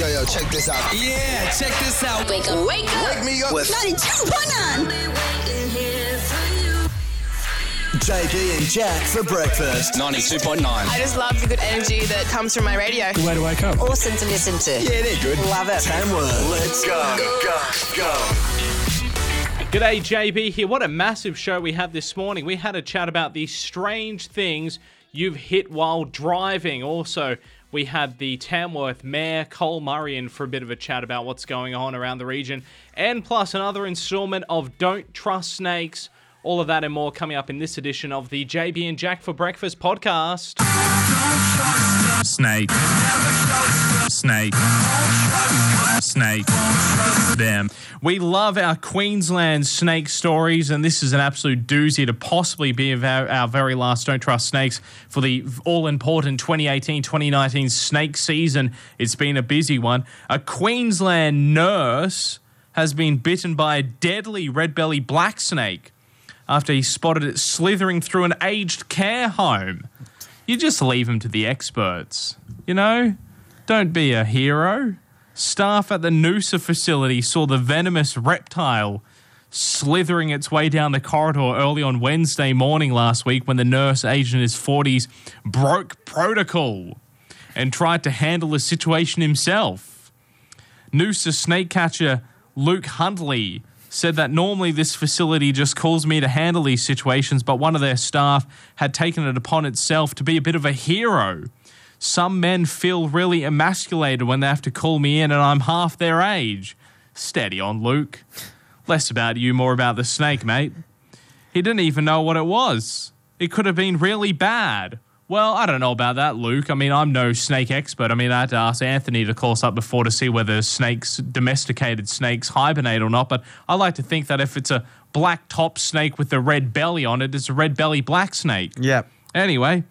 Yo, yo, check this out. Yeah, check this out. Wake up, wake up. Wake me up with 92.9. JB and Jack for breakfast. 92.9. I just love the good energy that comes from my radio. Good way to wake up. Awesome to listen to. Yeah, they're good. Love it. Tamworth. Let's go, go, go. G'day, JB here. What a massive show we have this morning. We had a chat about the strange things you've hit while driving. Also, we had the Tamworth Mayor, Col Murray, in for a bit of a chat about what's going on around the region. And plus, another installment of Don't Trust Snakes. All of that and more coming up in this edition of the JB and Jack for Breakfast podcast. Snake. Snake. Snake. Them. We love our Queensland snake stories, and this is an absolute doozy to possibly be our, our very last Don't Trust Snakes for the all important 2018 2019 snake season. It's been a busy one. A Queensland nurse has been bitten by a deadly red belly black snake after he spotted it slithering through an aged care home. You just leave him to the experts, you know? Don't be a hero. Staff at the Noosa facility saw the venomous reptile slithering its way down the corridor early on Wednesday morning last week when the nurse, aged in his 40s, broke protocol and tried to handle the situation himself. Noosa snake catcher Luke Huntley said that normally this facility just calls me to handle these situations, but one of their staff had taken it upon itself to be a bit of a hero. Some men feel really emasculated when they have to call me in, and I'm half their age. Steady on, Luke. Less about you, more about the snake, mate. He didn't even know what it was. It could have been really bad. Well, I don't know about that, Luke. I mean, I'm no snake expert. I mean, I had to ask Anthony to call us up before to see whether snakes, domesticated snakes, hibernate or not. But I like to think that if it's a black top snake with a red belly on it, it's a red belly black snake. Yep. Anyway,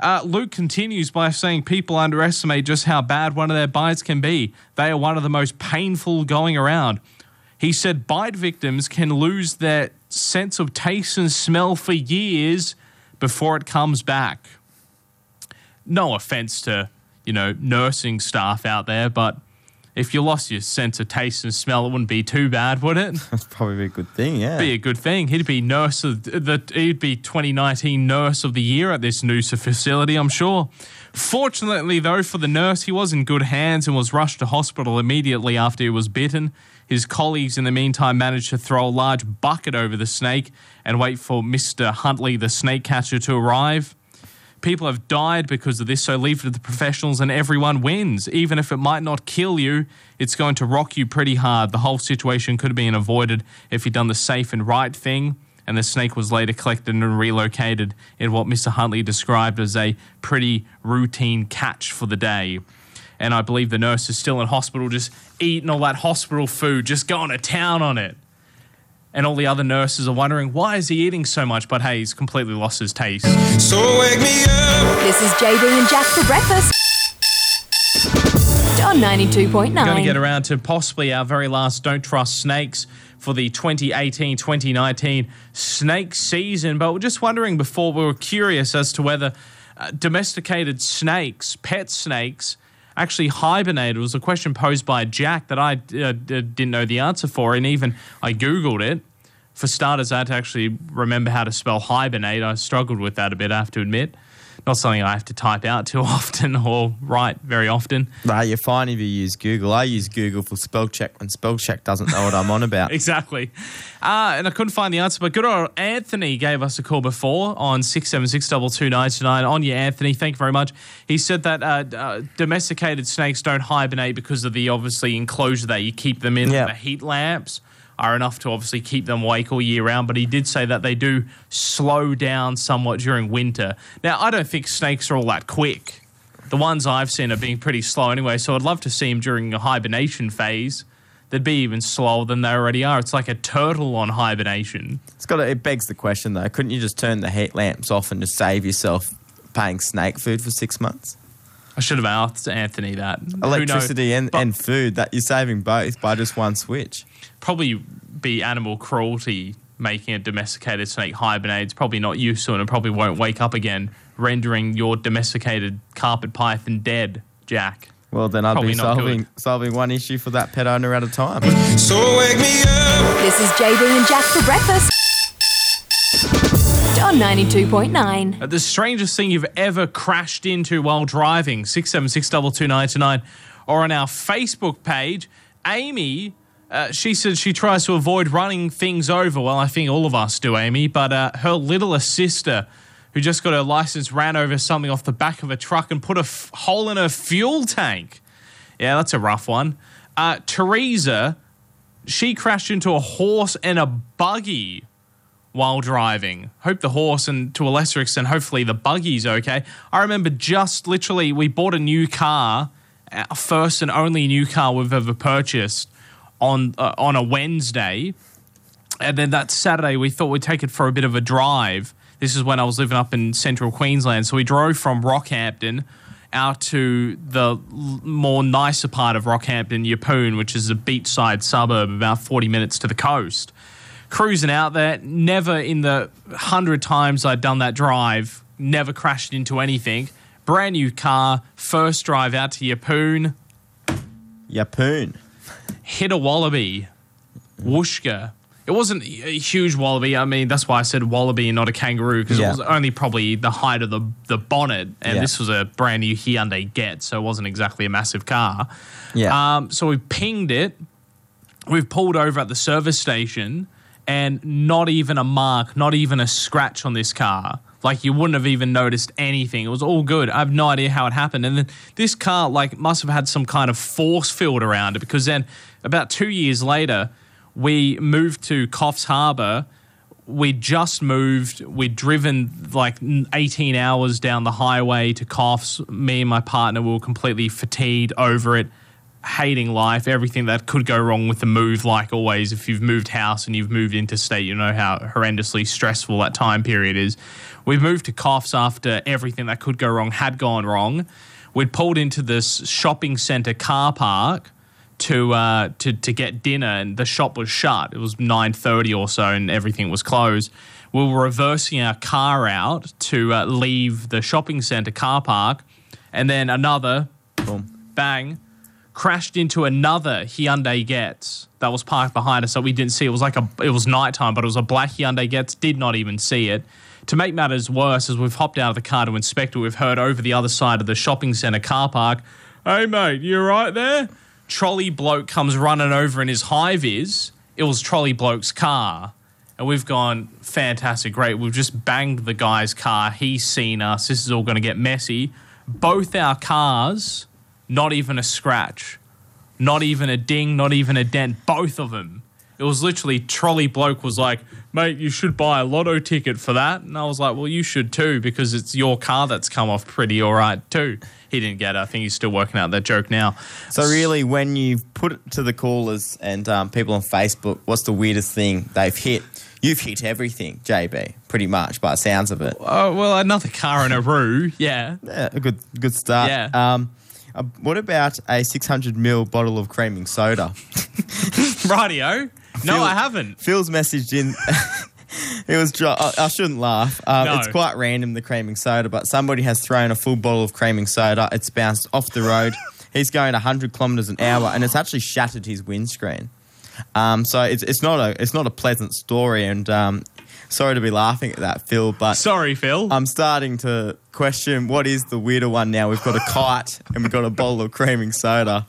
uh, Luke continues by saying people underestimate just how bad one of their bites can be. They are one of the most painful going around. He said bite victims can lose their sense of taste and smell for years before it comes back. No offense to, you know, nursing staff out there, but if you lost your sense of taste and smell, it wouldn't be too bad, would it? That's probably a good thing, yeah. be a good thing. He'd be nurse of the he'd be 2019 nurse of the year at this Noosa facility, I'm sure. Fortunately, though, for the nurse, he was in good hands and was rushed to hospital immediately after he was bitten. His colleagues, in the meantime, managed to throw a large bucket over the snake and wait for Mr. Huntley, the snake catcher, to arrive. People have died because of this, so leave it to the professionals and everyone wins. Even if it might not kill you, it's going to rock you pretty hard. The whole situation could have been avoided if you'd done the safe and right thing, and the snake was later collected and relocated in what Mr. Huntley described as a pretty routine catch for the day. And I believe the nurse is still in hospital, just eating all that hospital food, just going to town on it. And all the other nurses are wondering, why is he eating so much? But hey, he's completely lost his taste. So wake me up. This is JB and Jack for breakfast. On 92.9. We're Going to get around to possibly our very last Don't Trust Snakes for the 2018 2019 snake season. But we're just wondering before we were curious as to whether uh, domesticated snakes, pet snakes, actually hibernate. It was a question posed by Jack that I uh, d- didn't know the answer for, and even I Googled it. For starters, I had to actually remember how to spell hibernate. I struggled with that a bit, I have to admit. Not something I have to type out too often or write very often. Nah, you're fine if you use Google. I use Google for spell check when spell check doesn't know what I'm on about. Exactly. Uh, and I couldn't find the answer, but good old Anthony gave us a call before on 676 On you, Anthony. Thank you very much. He said that uh, uh, domesticated snakes don't hibernate because of the obviously enclosure that you keep them in. Yeah. The heat lamps are enough to obviously keep them awake all year round, but he did say that they do slow down somewhat during winter. Now, I don't think snakes are all that quick. The ones I've seen are being pretty slow anyway, so I'd love to see them during a hibernation phase. They'd be even slower than they already are. It's like a turtle on hibernation. It's got. To, it begs the question though. Couldn't you just turn the heat lamps off and just save yourself paying snake food for six months? I should have asked Anthony that. Electricity and, But and food that you're saving both by just one switch. Probably be animal cruelty making a domesticated snake hibernate. It's probably not useful and it probably won't wake up again, rendering your domesticated carpet python dead, Jack. Well, then I'd Probably be solving solving one issue for that pet owner at a time. So wake me up. This is JB and Jack for breakfast. On 92.9. Uh, The strangest thing you've ever crashed into while driving, 676 or on our Facebook page. Amy, uh, she said she tries to avoid running things over. Well, I think all of us do, Amy, but uh, her littlest sister, who just got her license, ran over something off the back of a truck and put a f- hole in her fuel tank. Yeah, that's a rough one. Uh, Teresa, she crashed into a horse and a buggy while driving. Hope the horse and to a lesser extent, hopefully the buggy's okay. I remember just literally, we bought a new car, our first and only new car we've ever purchased on uh, on a Wednesday, and then that Saturday we thought we'd take it for a bit of a drive. This is when I was living up in central Queensland, so we drove from Rockhampton out to the more nicer part of Rockhampton, Yeppoon, which is a beachside suburb about 40 minutes to the coast cruising out there. Never in the hundred times I'd done that drive, never crashed into anything. Brand new car, first drive out to Yeppoon, Yeppoon. Hit a wallaby, whooshka. It wasn't a huge wallaby. I mean, that's why I said wallaby and not a kangaroo because Yeah. it was only probably the height of the the bonnet, and Yeah. this was a brand new Hyundai Getz, so it wasn't exactly a massive car. Yeah. Um, so we pinged it. We've pulled over at the service station, and not even a mark, not even a scratch on this car. Like you wouldn't have even noticed anything. It was all good. I have no idea how it happened. And then this car, like, must have had some kind of force field around it because then, about two years later, we moved to Coffs Harbour we just moved. We'd driven like 18 hours down the highway to Coffs. Me and my partner we were completely fatigued over it, hating life, everything that could go wrong with the move. Like always, if you've moved house and you've moved interstate, you know how horrendously stressful that time period is. We moved to Coffs after everything that could go wrong had gone wrong. We'd pulled into this shopping centre car park to uh, to to get dinner, and the shop was shut. It was nine thirty or so, and everything was closed. We were reversing our car out to uh, leave the shopping centre car park, and then another Boom. bang crashed into another Hyundai Getz that was parked behind us that we didn't see. It was like a it was nighttime, but it was a black Hyundai Getz. Did not even see it. To make matters worse, as we've hopped out of the car to inspect it, we've heard over the other side of the shopping centre car park, "Hey mate, you right there?" Trolley bloke comes running over in his high vis. It was trolley bloke's car. And we've gone, fantastic, great. We've just banged the guy's car. He's seen us. This is all going to get messy. Both our cars, not even a scratch, not even a ding, not even a dent. Both of them. It was literally trolley bloke was like, mate, you should buy a lotto ticket for that. And I was like, well, you should too because it's your car that's come off pretty all right too. He didn't get it. I think he's still working out that joke now. So really, when you put it to the callers and um, people on Facebook, what's the weirdest thing they've hit? You've hit everything, JB, pretty much, by the sounds of it. Oh, well, another car in a roo. Yeah. Yeah, a good good start. Yeah. Um, uh, what about a 600 ml bottle of creaming soda? Radio. No, Phil- I haven't. Phil's messaged in. it was. dry- I, I shouldn't laugh. Um, No. It's quite random the creaming soda, but somebody has thrown a full bottle of creaming soda. It's bounced off the road. He's going 100 kilometers an hour, and it's actually shattered his windscreen. Um, so it's it's not a it's not a pleasant story, and um, sorry to be laughing at that, Phil, but Sorry, Phil. I'm starting to question what is the weirder one now. We've got a kite and we've got a bottle of creaming soda.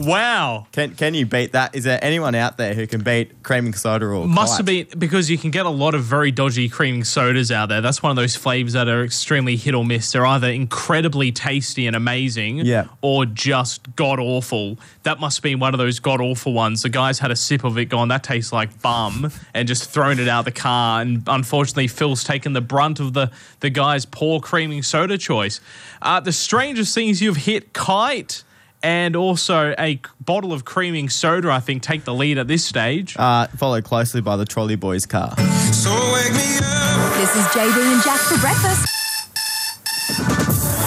Wow. Can can you beat that? Is there anyone out there who can beat creaming soda or Must have been because you can get a lot of very dodgy creaming sodas out there. That's one of those flavors that are extremely hit or miss. They're either incredibly tasty and amazing, Yeah. or just god awful. That must have been one of those god awful ones. The guys had a sip of it, gone, that tastes like bum, and just thrown it out the car. And unfortunately, Phil's taken the brunt of the the guy's poor creaming soda choice. Uh, the strangest things you've hit, kite. And also a bottle of creaming soda, I think, take the lead at this stage. Uh, followed closely by the trolley boys car. So wake me up. This is JB and Jack for breakfast.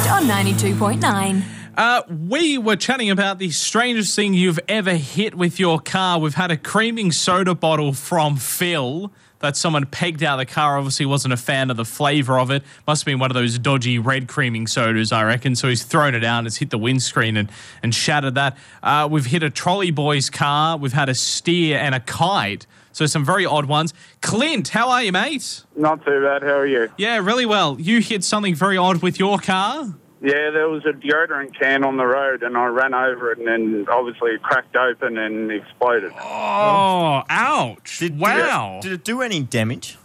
On 92.9. Uh, we were chatting about the strangest thing you've ever hit with your car. We've had a creaming soda bottle from Phil that someone pegged out the car. Obviously, wasn't a fan of the flavour of it. Must have been one of those dodgy red creaming sodas, I reckon. So he's thrown it out and it's hit the windscreen and, and shattered that. Uh, we've hit a trolley boy's car. We've had a steer and a kite. So some very odd ones. Clint, how are you, mate? Not too bad. How are you? Yeah, really well. You hit something very odd with your car. Yeah, there was a deodorant can on the road, and I ran over it, and then obviously it cracked open and exploded. Oh, ouch! Did, wow. Did it, did it do any damage?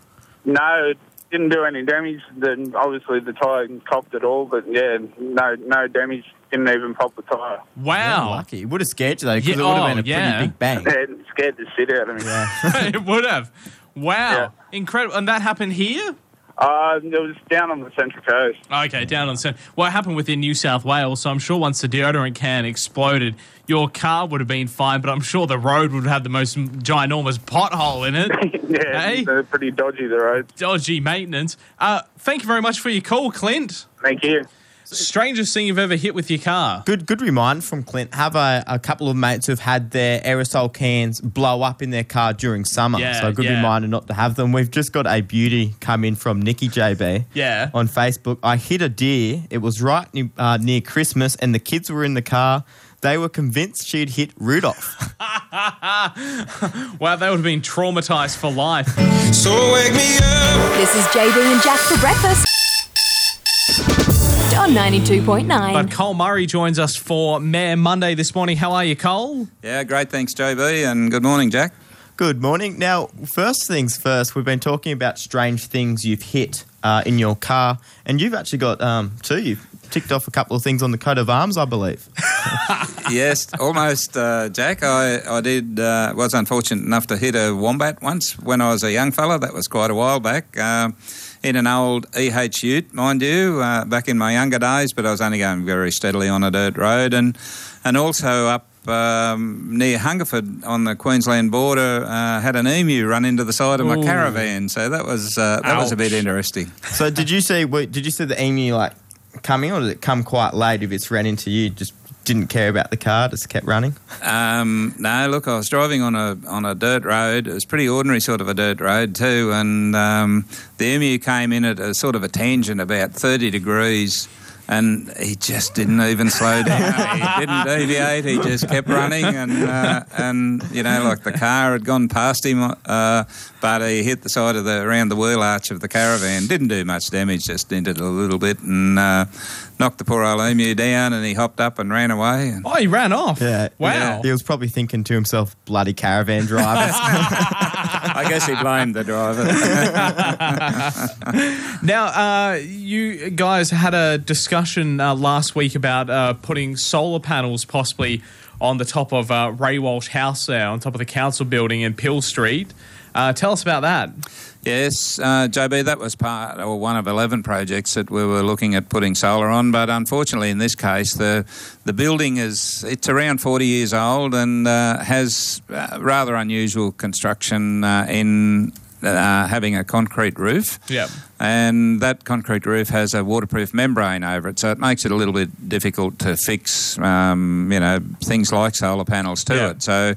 No, it didn't do any damage. Then obviously the tyre copped it all, but yeah, no, no damage. Didn't even pop the tyre. wow. Lucky. It would have scared you though, because Yeah, it would have oh, been a yeah. pretty big bang. It scared the shit out of me. it would have. Wow. Yeah. Incredible. And that happened here? Uh, it was down on the Central Coast. Okay, down on the center. Well, happened within New South Wales, so I'm sure once the deodorant can exploded, your car would have been fine, but I'm sure the road would have the most ginormous pothole in it. yeah, Hey? they're pretty dodgy the roads. Dodgy maintenance. Uh, thank you very much for your call, Clint. Thank you. Strangest thing you've ever hit with your car. Good, good reminder from Clint. Have a, a couple of mates who've had their aerosol cans blow up in their car during summer. Yeah, so a good yeah. reminder not to have them. We've just got a beauty come in from Nikki JB. Yeah. On Facebook, I hit a deer. It was right near, uh, near Christmas, and the kids were in the car. They were convinced she'd hit Rudolph. Wow, they would have been traumatized for life. So wake me up. This is JB and Jack for breakfast on 92.9. But Col Murray joins us for Mayor Monday this morning. How are you, Col? Yeah, great. Thanks, JB, and good morning, Jack. Good morning. Now, first things first, we've been talking about strange things you've hit uh, in your car, and you've actually got um, two. You've ticked off a couple of things on the coat of arms, I believe. yes, almost, uh, Jack. I, I did uh, was unfortunate enough to hit a wombat once when I was a young fella. That was quite a while back. Uh, in an old EH Ute, mind you, uh, back in my younger days, but I was only going very steadily on a dirt road, and and also up um, near Hungerford on the Queensland border, uh, had an emu run into the side of my Ooh. caravan. So that was uh, that was a bit interesting. So, did you see? Did you see the emu like coming, or did it come quite late? If it's ran into you, just didn't care about the car, just kept running. Um, no, look, I was driving on a on a dirt road. It was pretty ordinary sort of a dirt road too, and um, the emu came in at a sort of a tangent about thirty degrees. And he just didn't even slow down. he didn't deviate. He just kept running, and uh, and you know, like the car had gone past him, uh, but he hit the side of the around the wheel arch of the caravan. Didn't do much damage, just dented a little bit, and uh, knocked the poor old emu down. And he hopped up and ran away. And Oh, he ran off. Yeah. Wow. He was probably thinking to himself, "Bloody caravan drivers." I guess he blamed the driver. Now, uh, you guys had a discussion uh, last week about uh, putting solar panels possibly on the top of uh, Ray Walsh House there, on top of the council building in Peel Street. Uh, tell us about that. Yes, uh, JB, that was part or one of 11 projects that we were looking at putting solar on. But unfortunately, in this case, the the building is it's around 40 years old and uh, has uh, rather unusual construction uh, in uh, having a concrete roof. Yeah. And that concrete roof has a waterproof membrane over it, so it makes it a little bit difficult to fix, um, you know, things like solar panels to Yeah. it. So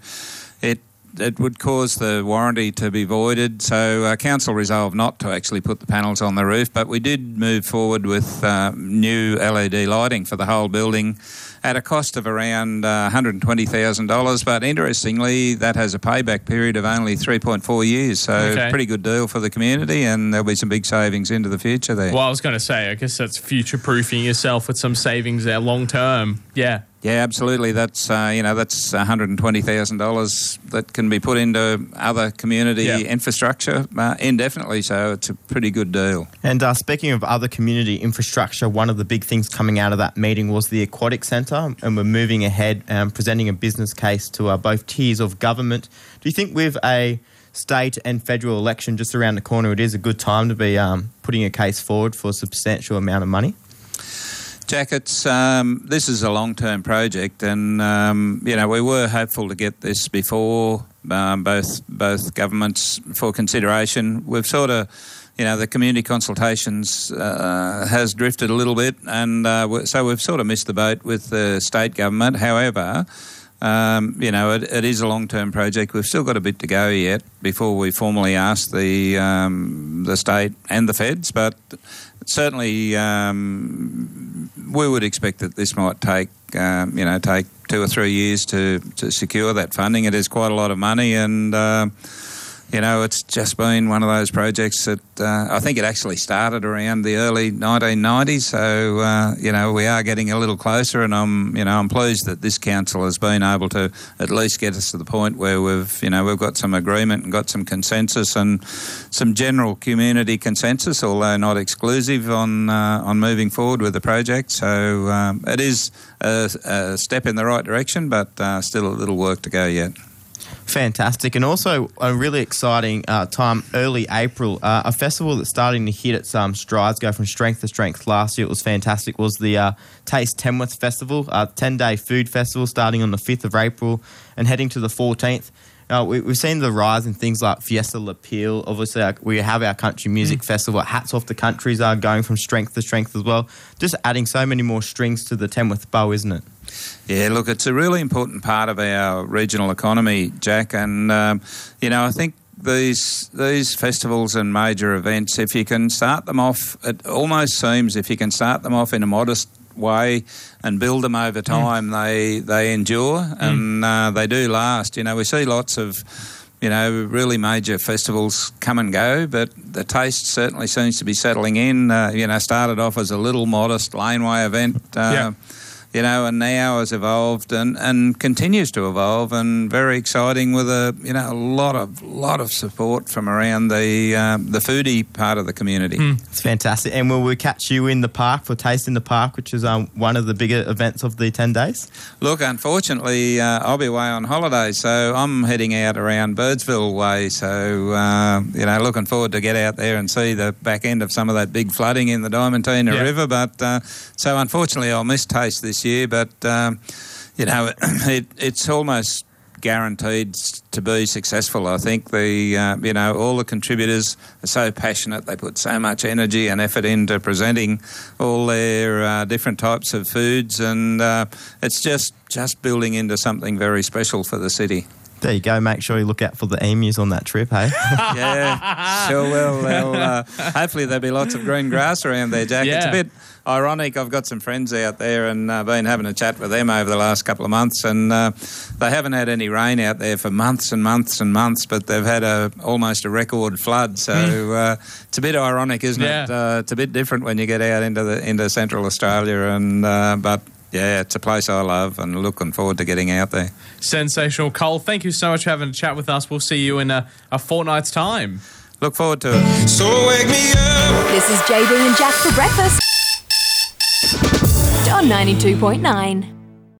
it it would cause the warranty to be voided. So uh, council resolved not to actually put the panels on the roof, but we did move forward with uh, new LED lighting for the whole building at a cost of around uh, $120,000. But interestingly, that has a payback period of only 3.4 years. So Okay. pretty good deal for the community, and there'll be some big savings into the future there. Well, I was going to say, I guess that's future proofing yourself with some savings there long term. Yeah. Yeah, absolutely. That's uh, you know that's one hundred and twenty thousand dollars that can be put into other community Yeah. infrastructure uh, indefinitely. So it's a pretty good deal. And uh, speaking of other community infrastructure, one of the big things coming out of that meeting was the Aquatic Centre, and we're moving ahead um, presenting a business case to uh, both tiers of government. Do you think with a state and federal election just around the corner, it is a good time to be um, putting a case forward for a substantial amount of money? Jack, it's, um, this is a long-term project, and um, you know we were hopeful to get this before um, both both governments for consideration. We've sort of, you know, the community consultations uh, has drifted a little bit, and uh, so we've sort of missed the boat with the state government. However. Um, you know, it, it is a long-term project. We've still got a bit to go yet before we formally ask the um, the state and the feds, but certainly um, we would expect that this might take um, you know take two or three years to, to secure that funding. It is quite a lot of money, and uh, you know it's just been one of those projects that uh, I think it actually started around the early 1990s. So uh, you know we are getting a little closer, and I'm you know I'm pleased that this council has been able to at least get us to the point where we've you know we've got some agreement and got some consensus and some general community consensus, although not exclusive on uh, on moving forward with the project. So um, it is a, a step in the right direction, but uh, still a little work to go yet. Fantastic, and also a really exciting uh, time, early April, uh, a festival that's starting to hit its um, strides, go from strength to strength. Last year it was fantastic. Was the uh, Taste Tamworth Festival, a ten-day food festival starting on the fifth of April and heading to the fourteenth. Uh, we, we've seen the rise in things like Fiesta La Peel. Obviously, we have our country music festival. Hats off the countries are going from strength to strength as well. Just adding so many more strings to the Tamworth bow, isn't it? Yeah, look, it's a really important part of our regional economy, Jack, and um, you know I think these these festivals and major events, if you can start them off, it almost seems if you can start them off in a modest way and build them over time, they they endure and uh, they do last. You know, we see lots of you know, really major festivals come and go, but the taste certainly seems to be settling in. Uh, you know, started off as a little modest laneway event. Uh, Yeah. You know, and now has evolved and, and continues to evolve, and very exciting with a you know a lot of lot of support from around the um, the foodie part of the community. It's fantastic. And will we catch you in the park for Taste in the Park, which is um, one of the bigger events of the 10 days? Look, unfortunately, uh, I'll be away on holiday, so I'm heading out around Birdsville way. So, uh, you know, looking forward to get out there and see the back end of some of that big flooding in the Diamantina Yeah. River. But uh, so, unfortunately, I'll miss Taste this year. But um, you know, it, it's almost guaranteed to be successful. I think the uh, you know all the contributors are so passionate. They put so much energy and effort into presenting all their uh, different types of foods, and uh, it's just just building into something very special for the city. There you go. Make sure you look out for the emus on that trip, hey? yeah, sure will. Uh, hopefully, there'll be lots of green grass around there, Jack. It's a Yeah. bit ironic. I've got some friends out there and uh, been having a chat with them over the last couple of months, and uh, they haven't had any rain out there for months and months and months, but they've had a almost a record flood. So uh, it's a bit ironic, isn't it? Uh, it's a bit different when you get out into the into Central Australia, and uh, but. Yeah, it's a place I love and looking forward to getting out there. Sensational. Col, thank you so much for having a chat with us. We'll see you in a, a fortnight's time. Look forward to it. So wake me up. This is JB and Jack for breakfast on 92.9.